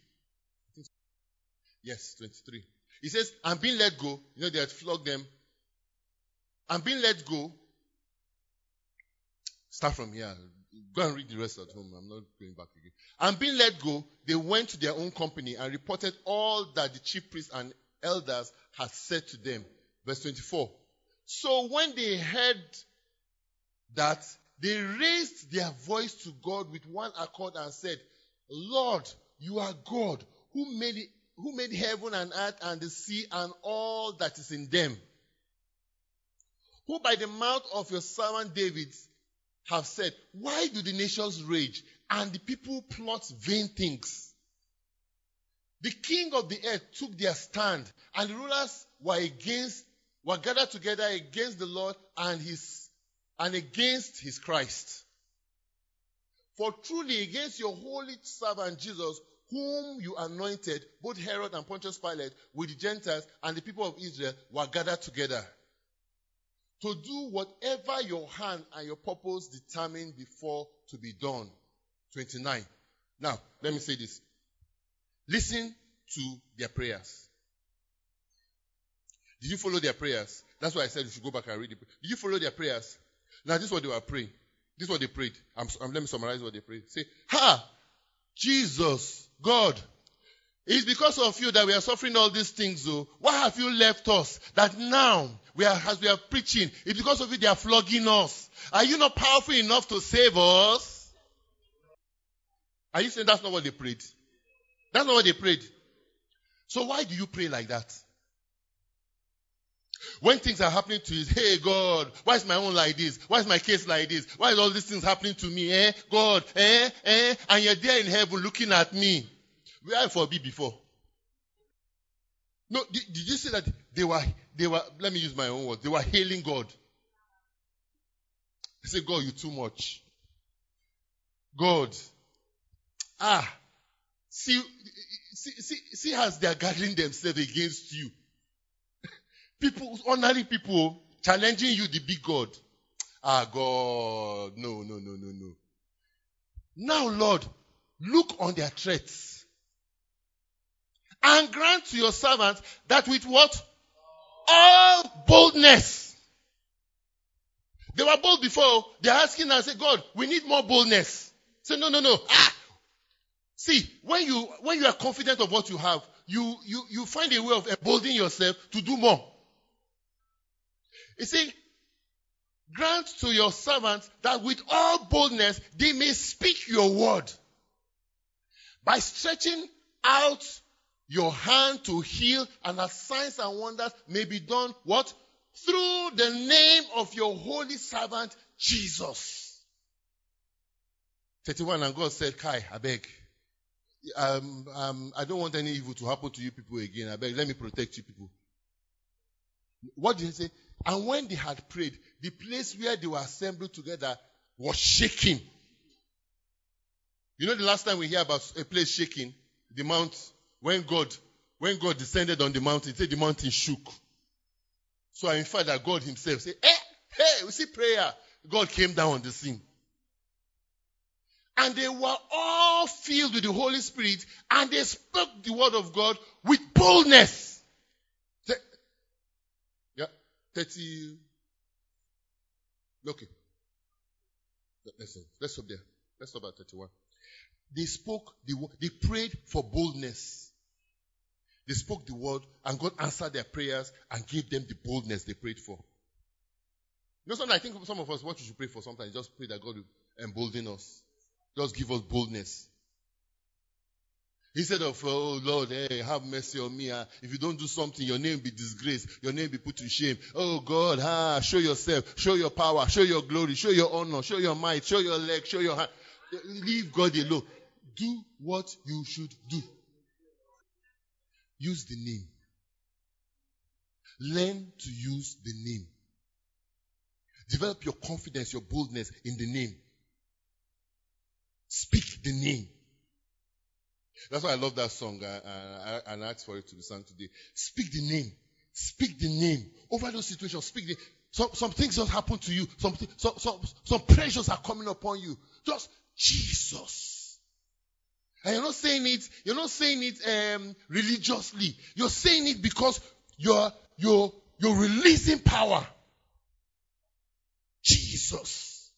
Yes, 23. He says, I'm being let go. You know, they had flogged them. I'm being let go. Start from here. Go and read the rest at home. I'm not going back again. I'm being let go. They went to their own company and reported all that the chief priests and elders had said to them. Verse 24. So when they heard that, they raised their voice to God with one accord and said, Lord, you are God who made, who made heaven and earth and the sea and all that is in them. Who by the mouth of your servant David have said, Why do the nations rage and the people plot vain things? The king of the earth took their stand, and the rulers were against, were gathered together against the Lord and his and against his Christ. For truly against your holy servant Jesus, whom you anointed, both Herod and Pontius Pilate, with the Gentiles and the people of Israel, were gathered together. To do whatever your hand and your purpose determined before to be done. 29. Now, let me say this. Listen to their prayers. Did you follow their prayers? That's why I said you should go back and read it. Did you follow their prayers? Now, this is what they were praying. This is what they prayed. I'm, I'm, let me summarize what they prayed. Say, Ha! Jesus, God, it's because of you that we are suffering all these things, though. Why have you left us? That now, we are, as we are preaching, it's because of you they are flogging us. Are you not powerful enough to save us? Are you saying that's not what they prayed? That's not what they prayed. So why do you pray like that? When things are happening to you, hey God, why is my own like this? Why is my case like this? Why is all these things happening to me? Eh? God, eh? Eh? And you're there in heaven looking at me. Where I for be before? No, did, did you see that they were, they were, let me use my own words, they were hailing God. They say, God, you too much. God, ah, see, see, see, see as they are gathering themselves against you. People, ordinary people, challenging you, the big God. Ah, God, no, no, no, no, no. Now, Lord, look on their threats and grant to your servants that with what? All boldness. They were bold before. They're asking and say, God, we need more boldness. Say, no, no, no. Ah! See, when you, when you are confident of what you have, you, you, you find a way of emboldening yourself to do more. You see, grant to your servants that with all boldness they may speak your word by stretching out your hand to heal and that signs and wonders may be done what? Through the name of your holy servant Jesus. 31 and God said, Kai, I beg. Um, um, I don't want any evil to happen to you people again. I beg, let me protect you people. What did he say? And when they had prayed, the place where they were assembled together was shaking. You know the last time we hear about a place shaking? The mount, when God, when God descended on the mountain, said the mountain shook. So I infer that God himself said, hey, hey, we see prayer. God came down on the scene. And they were all filled with the Holy Spirit and they spoke the word of God with boldness. Yeah, 30. Okay. Let's, let's stop there. Let's stop at 31. They spoke the they prayed for boldness. They spoke the word and God answered their prayers and gave them the boldness they prayed for. You know, sometimes I think some of us, what you should pray for sometimes, just pray that God will embolden us. Just give us boldness. Instead of, oh Lord, hey, have mercy on me. Ah. If you don't do something, your name be disgraced. Your name be put to shame. Oh God, ah, show yourself. Show your power. Show your glory. Show your honor. Show your might. Show your leg. Show your hand. Leave God alone. Do what you should do. Use the name. Learn to use the name. Develop your confidence, your boldness in the name. Speak the name. That's why I love that song and I asked for it to be sung today. Speak the name. Speak the name. Over those situations, speak the some, some things just happen to you. Some, some, some, some pressures are coming upon you. Just Jesus. And you're not saying it, you're not saying it um, religiously. You're saying it because you're, you're, you're releasing power. Jesus.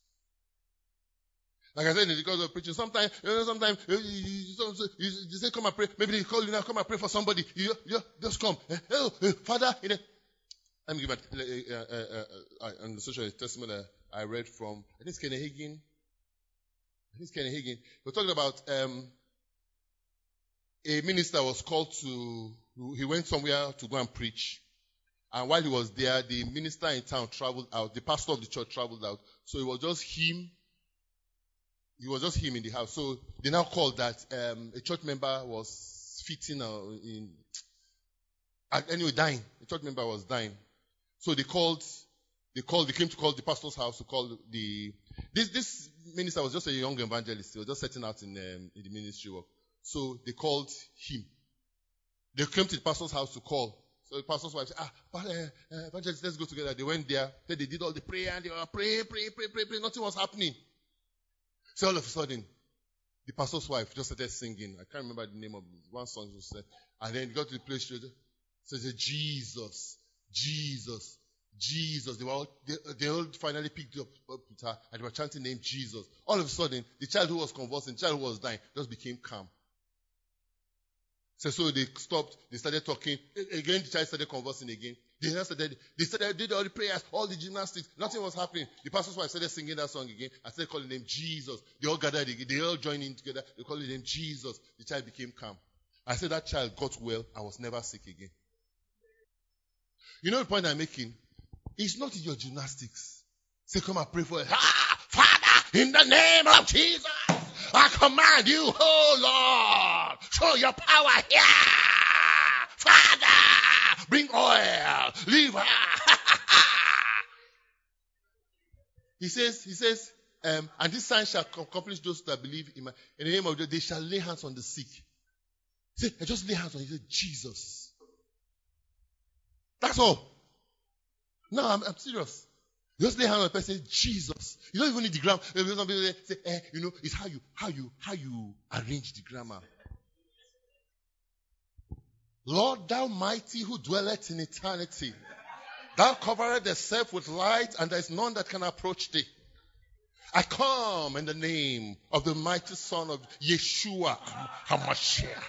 Like I said, in the course of preaching, sometimes, you know, sometimes you, you, you, you, say, come and pray. Maybe they call you now, come and pray for somebody. You, you just come. Oh, Father, you know. Let me give a, uh, uh, uh, on social testimony I read from, I think it's Kenny Hagin. I think it's Kenny. We're talking about, um, a minister was called to, he went somewhere to go and preach. And while he was there, the minister in town traveled out. The pastor of the church traveled out. So it was just him it was just him in the house. So they now called that um, a church member was fitting uh, in, anyway, dying. A church member was dying. So they called, they called, they came to call the pastor's house to call the, this, this minister was just a young evangelist. He was just setting out in, um, in the ministry work. So they called him. They came to the pastor's house to call. So the pastor's wife said, ah, but, uh, uh, evangelist, let's go together. They went there. Then they did all the prayer and they were praying, praying, praying, praying, praying. Nothing was happening. So all of a sudden, the pastor's wife just started singing. I can't remember the name of one song she said. And then got to the place, she said, Jesus, Jesus, Jesus. They were all, they, they all finally picked up, up with her and they were chanting the name Jesus. All of a sudden, the child who was convulsing, the child who was dying, just became calm. So, so they stopped, they started talking. Again, the child started conversing again. They started, they started, did all the prayers, all the gymnastics. Nothing was happening. The pastor's wife started singing that song again. I started calling him Jesus. They all gathered. They all joined in together. They called him Jesus. The child became calm. I said that child got well. I was never sick again. You know the point I'm making? It's not in your gymnastics. Say, come and pray for it. Ah, Father, in the name of Jesus, I command you, oh Lord, show your power here. Father, bring oil, leave her. he says, he says, um, and this sign shall accomplish those that believe in, my, in the name of God. They shall lay hands on the sick. Say, I just lay hands on you. Say, Jesus. That's all. No, I'm, I'm serious. You just lay hands on a person, Jesus. You don't even need the grammar. Say, eh, you know, it's how you, how you, how you arrange the grammar. Lord, thou mighty who dwelleth in eternity, thou coverest thyself with light, and there is none that can approach thee. I come in the name of the mighty Son of Yeshua HaMashiach.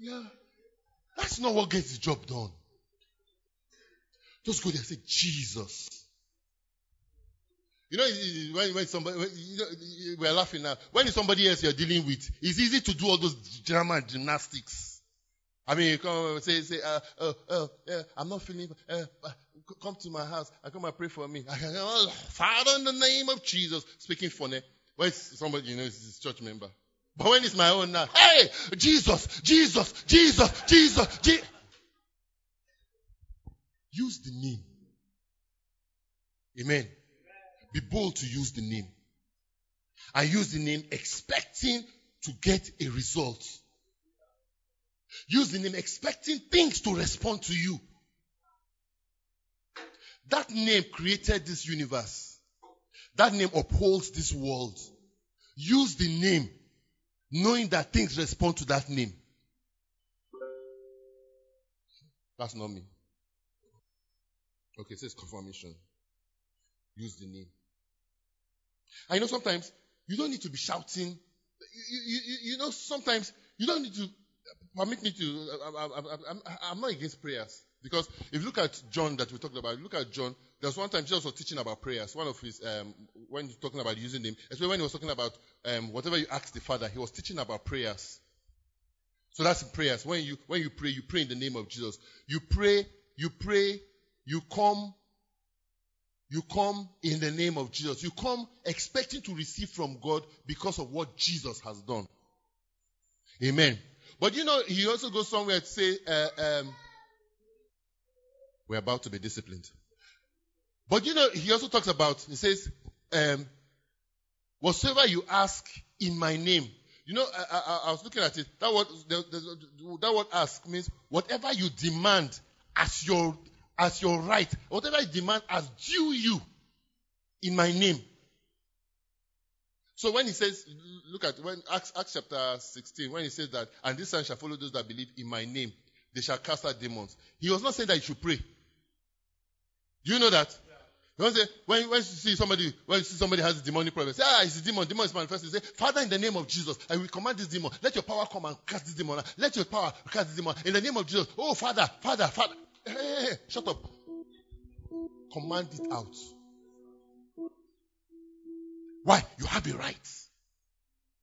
Yeah. That's not what gets the job done. Just go there and say, Jesus. You know, when, when somebody, when, you know, we're laughing now. When it's somebody else you're dealing with, it's easy to do all those drama gymnastics. I mean, come say, say, uh, uh, uh, uh, I'm not feeling, uh, uh, come to my house. I come and pray for me. Father, in the name of Jesus, speaking funny. When it's somebody, you know, it's a church member. But when it's my own now, hey, Jesus, Jesus, Jesus, Jesus, Jesus. Use the name. Amen. Be bold to use the name. And use the name expecting to get a result. Use the name expecting things to respond to you. That name created this universe. That name upholds this world. Use the name knowing that things respond to that name. That's not me. Okay, it says confirmation. Use the name. I know sometimes you don't need to be shouting. You, you, you, you know, sometimes you don't need to permit me to. I, am not against prayers because if you look at John that we talked about, look at John. There was one time Jesus was teaching about prayers. One of his um, when he's talking about using them, especially when he was talking about um, whatever you ask the Father, he was teaching about prayers. So that's prayers. When you when you pray, you pray in the name of Jesus. You pray, you pray you come, you come in the name of Jesus. You come expecting to receive from God because of what Jesus has done. Amen. But you know, he also goes somewhere to say, uh, um, we're about to be disciplined. But you know, he also talks about, he says, um, whatsoever you ask in my name. You know, I, I, I was looking at it. That word, the, the, that word ask means whatever you demand as your as your right, whatever I demand as due you in my name. So when he says, look at when Acts, Acts chapter 16, when he says that, and this sign shall follow those that believe in my name, they shall cast out demons. He was not saying that you should pray. Do you know that? You say, when, when you see somebody, when you see somebody has a demonic problem, say, ah, it's a demon, demon is manifesting. Say, Father, in the name of Jesus, I will command this demon. Let your power come and cast this demon. Let your power cast this demon. In the name of Jesus. Oh, Father, Father, Father. Hey, hey, hey, shut up. Command it out. Why? You have a right.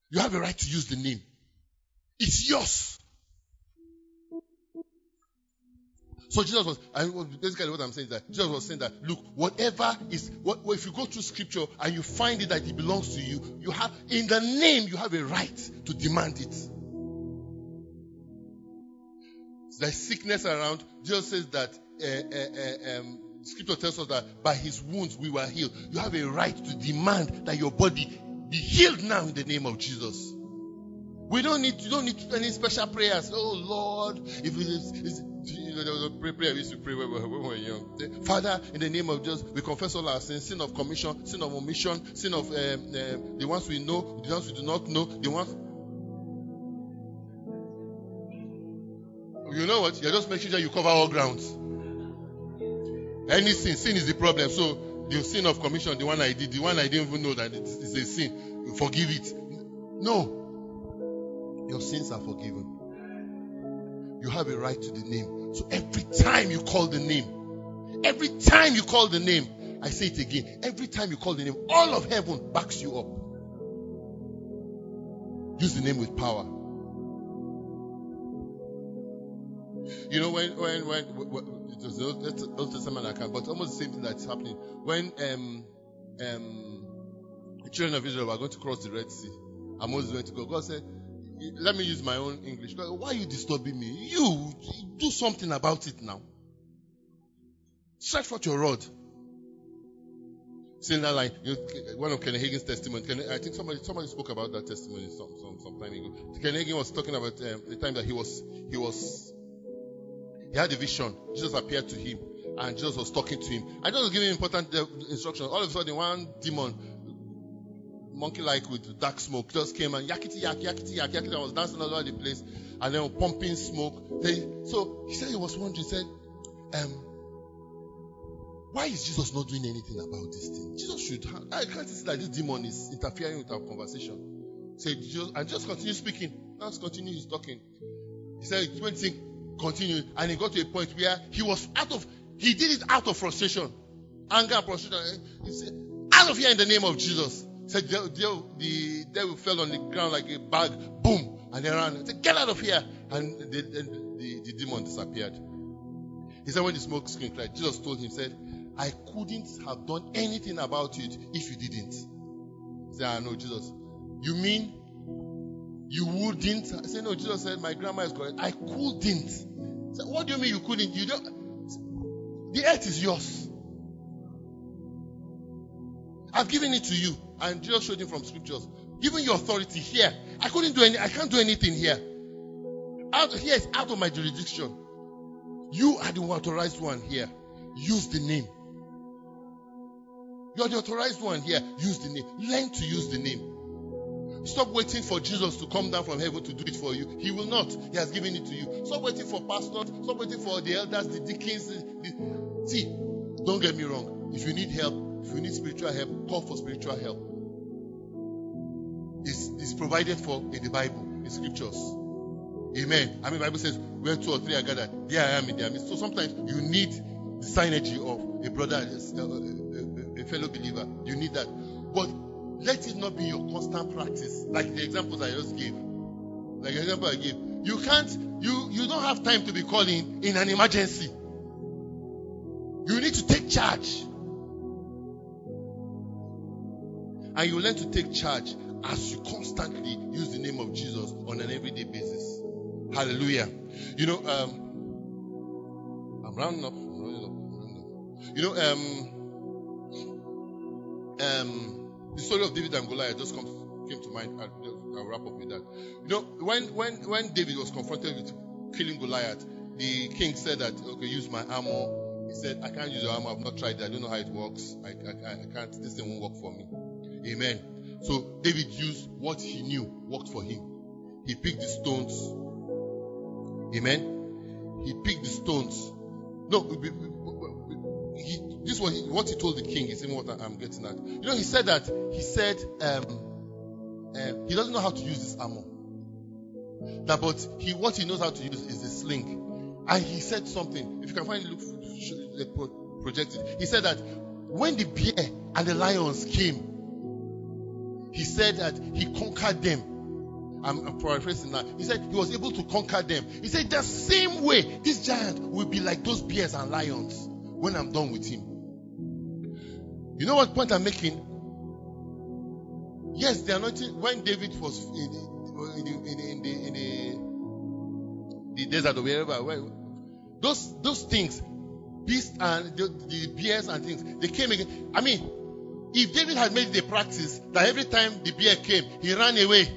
You have a right to use the name. It's yours. So Jesus was, and basically what I'm saying is that Jesus was saying that, look, whatever is, what, if you go through scripture and you find it that it belongs to you, you have, in the name, you have a right to demand it there's sickness around. Jesus says that uh, uh, uh, um, Scripture tells us that by His wounds we were healed. You have a right to demand that your body be healed now in the name of Jesus. We don't need you don't need any special prayers. Oh Lord, if it is, is you know, there was a prayer, we used to pray when we were young. Father, in the name of Jesus, we confess all our sins: sin of commission, sin of omission, sin of um, um, the ones we know, the ones we do not know, the ones. You know what? You're just making sure you cover all grounds. Any sin, sin is the problem. So the sin of commission, the one I did, the one I didn't even know that it's, a sin, forgive it. No, your sins are forgiven. You have a right to the name. So every time you call the name, every time you call the name, I say it again, every time you call the name, all of heaven backs you up. Use the name with power. You know, when, when, when, when it was the Old, Testament account, but almost the same thing that's happening. When, um, um, the children of Israel were going to cross the Red Sea, and Moses went to go, God said, let me use my own English. Why are you disturbing me? You do something about it now. Stretch forth your rod. Saying that line, you know, one of Kenneth Hagin's testimony. I think somebody somebody spoke about that testimony some some, some time ago. Kenneth Hagin was talking about um, the time that he was he was he had a vision. Jesus appeared to him, and Jesus was talking to him. I just was giving important uh, instructions. All of a sudden, one demon monkey like with dark smoke just came and yakety yak, yakety yak, yakety. I was dancing all over the place and then pumping smoke. Then, so he said he was wondering, he said, um, why is Jesus not doing anything about this thing? Jesus should have, I can't see that this demon is interfering with our conversation. Said Jesus, and just continue speaking. Just continue his talking. He said, when thing continued, and he got to a point where he was out of, he did it out of frustration, anger and frustration. He said, out of here in the name of Jesus. Said the, the, the devil fell on the ground like a bag, boom, and they ran. He said, get out of here, and the, the, the demon disappeared. He said when the smoke screen cleared, Jesus told him, said, I couldn't have done anything about it if you didn't. He said, I know Jesus. You mean you wouldn't? I said, no, Jesus said, my grandma is correct. I couldn't. What do you mean you couldn't? You don't. The earth is yours. I've given it to you. And Jesus showed him from scriptures. Given your authority here. I couldn't do any, I can't do anything here. Out here is out of my jurisdiction. You are the authorized one here. Use the name. You are the authorized one here. Use the name. Learn to use the name. Stop waiting for Jesus to come down from heaven to do it for you. He will not. He has given it to you. Stop waiting for pastors. Stop waiting for the elders, the deacons. The... See, don't get me wrong. If you need help, if you need spiritual help, call for spiritual help. It's, it's provided for in the Bible, in scriptures. Amen. I mean, Bible says, where two or three are gathered, there I am in their midst. So sometimes you need the synergy of a brother, a, a, a, fellow believer. You need that. But let it not be your constant practice. Like the examples I just gave. Like the example I gave. You can't, you, you don't have time to be calling in an emergency. You need to take charge. And you learn to take charge as you constantly use the name of Jesus on an everyday basis. Hallelujah. You know, um, I'm rounding up. I'm rounding up. I'm rounding up. You know, um, um, the story of David and Goliath just comes came to mind. I'll, I'll wrap up with that. You know, when when when David was confronted with killing Goliath, the king said that okay, use my armor. He said, I can't use your armor. I've not tried it. I don't know how it works. I, I, I can't. This thing won't work for me. Amen. So David used what he knew worked for him. He picked the stones. Amen. He picked the stones. No, he, this was what he told the king. Is even what I'm getting at. You know, he said that. He said um, um, he doesn't know how to use this armor. That, but he what he knows how to use is the sling. And he said something. If you can find it, look, project it. He said that when the bear and the lions came, he said that he conquered them. I'm, I'm, paraphrasing now. He said he was able to conquer them. He said the same way this giant will be like those bears and lions when I'm done with him. You know what point I'm making? Yes, the anointing when David was in the, in the, in the, in the, the desert or wherever, where, those those things, beasts and the, the bears and things, they came again. I mean, if David had made a practice that every time the bear came, he ran away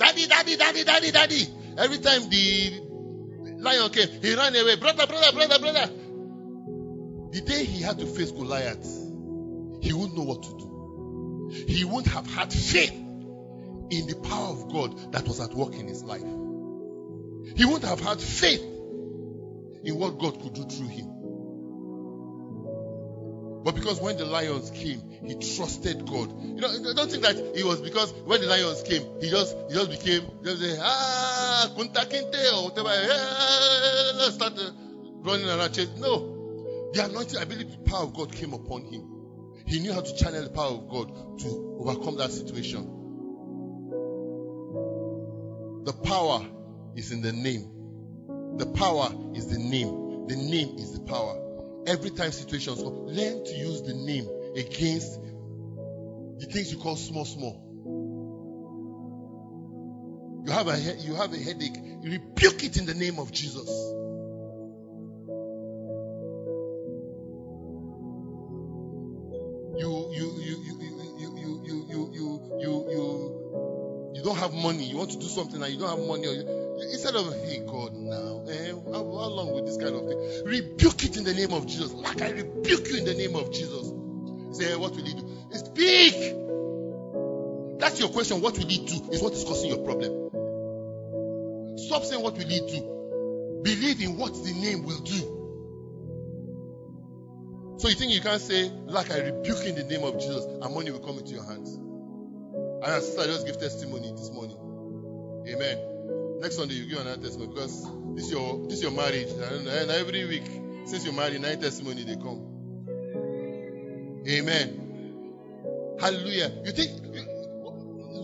Daddy, daddy, daddy, daddy, daddy. Every time the lion came, he ran away. Brother, brother, brother, brother. The day he had to face Goliath, he wouldn't know what to do. He wouldn't have had faith in the power of God that was at work in his life. He wouldn't have had faith in what God could do through him. But because when the lions came, he trusted God. You know, don't think that it was because when the lions came, he just he just became just say, ah Kunta Kinte or whatever. Yeah, start running around. Chase. No, the anointing, I believe, the power of God came upon him. He knew how to channel the power of God to overcome that situation. The power is in the name. The power is the name. The name is the power. Every time situations come, learn to use the name against the things you call small, small. You have a you have a headache. You rebuke it in the name of Jesus. You don't have money. You want to do something and you don't have money. You, instead of hey God now, eh, how, how long with this kind of thing? Rebuke it in the name of Jesus. Like I rebuke you in the name of Jesus. Say, what will he do? Speak. That's your question. What will he do? Is what is causing your problem. Stop saying what will he do. Believe in what the name will do. So you think you can't say, like I rebuke in the name of Jesus, and money will come into your hands. And our sister just give testimony this morning. Amen. Next Sunday you give another testimony because this is your this is your marriage. And, and every week, since you're married, nine testimony they come. Amen. Hallelujah. You think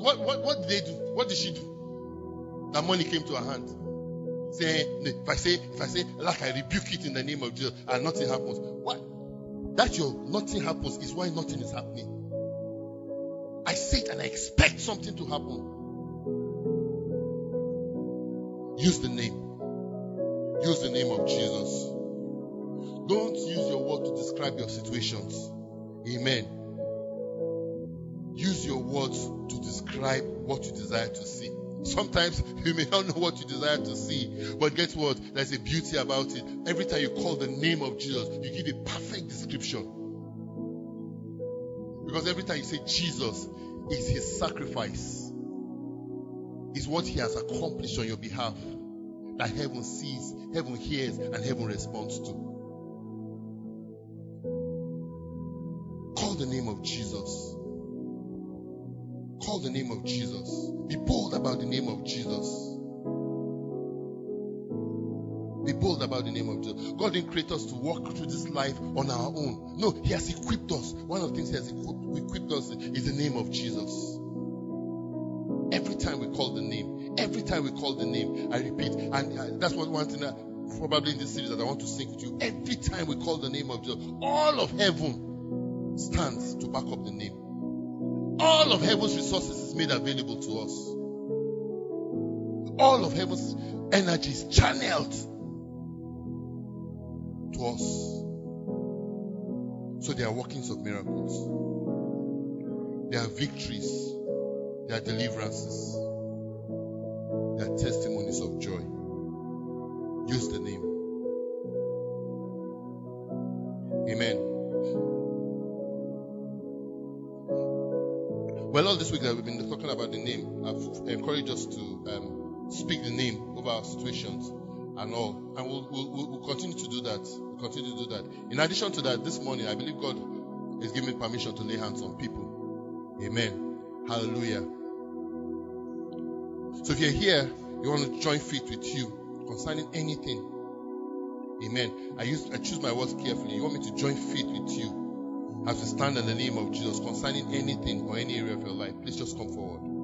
what what what did they do? What did she do? That money came to her hand. Saying if I say if I say like I rebuke it in the name of Jesus and nothing happens. What? That your nothing happens is why nothing is happening. I say it and I expect something to happen. Use the name. Use the name of Jesus. Don't use your word to describe your situations. Amen. Use your words to describe what you desire to see. Sometimes you may not know what you desire to see, but guess what? There's a beauty about it. Every time you call the name of Jesus, you give a perfect description. Because every time you say Jesus is his sacrifice, is what he has accomplished on your behalf that heaven sees, heaven hears, and heaven responds to. Call the name of Jesus. Call the name of Jesus. Be bold about the name of Jesus. Be bold about the name of Jesus. God didn't create us to walk through this life on our own. No, He has equipped us. One of the things He has equipped, us is the name of Jesus. Every time we call the name, every time we call the name, I repeat, and uh, that's what one thing that probably in this series that I want to sing with you. Every time we call the name of Jesus, all of heaven stands to back up the name. All of heaven's resources is made available to us. All of heaven's energy is channeled to us. So there are workings of miracles. There are victories. There are deliverances. There are testimonies of joy. Use the name. Amen. Well, all this week that we've been talking about the name, I've encouraged us to um, speak the name over our situations and all. And we'll, we'll, we'll continue to do that. Continue to do that. In addition to that, this morning, I believe God is giving me permission to lay hands on people. Amen. Hallelujah. So if you're here, you want to join faith with you concerning anything. Amen. I use I choose my words carefully. You want me to join faith with you as we stand in the name of Jesus concerning anything or any area of your life. Please just come forward.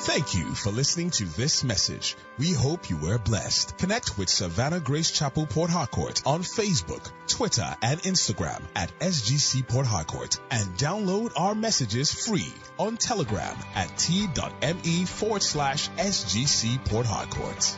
Thank you for listening to this message. We hope you were blessed. Connect with Savannah Grace Chapel Port Harcourt on Facebook, Twitter, and Instagram at SGC Port Harcourt and download our messages free on Telegram at t.me forward slash SGC Port Harcourt.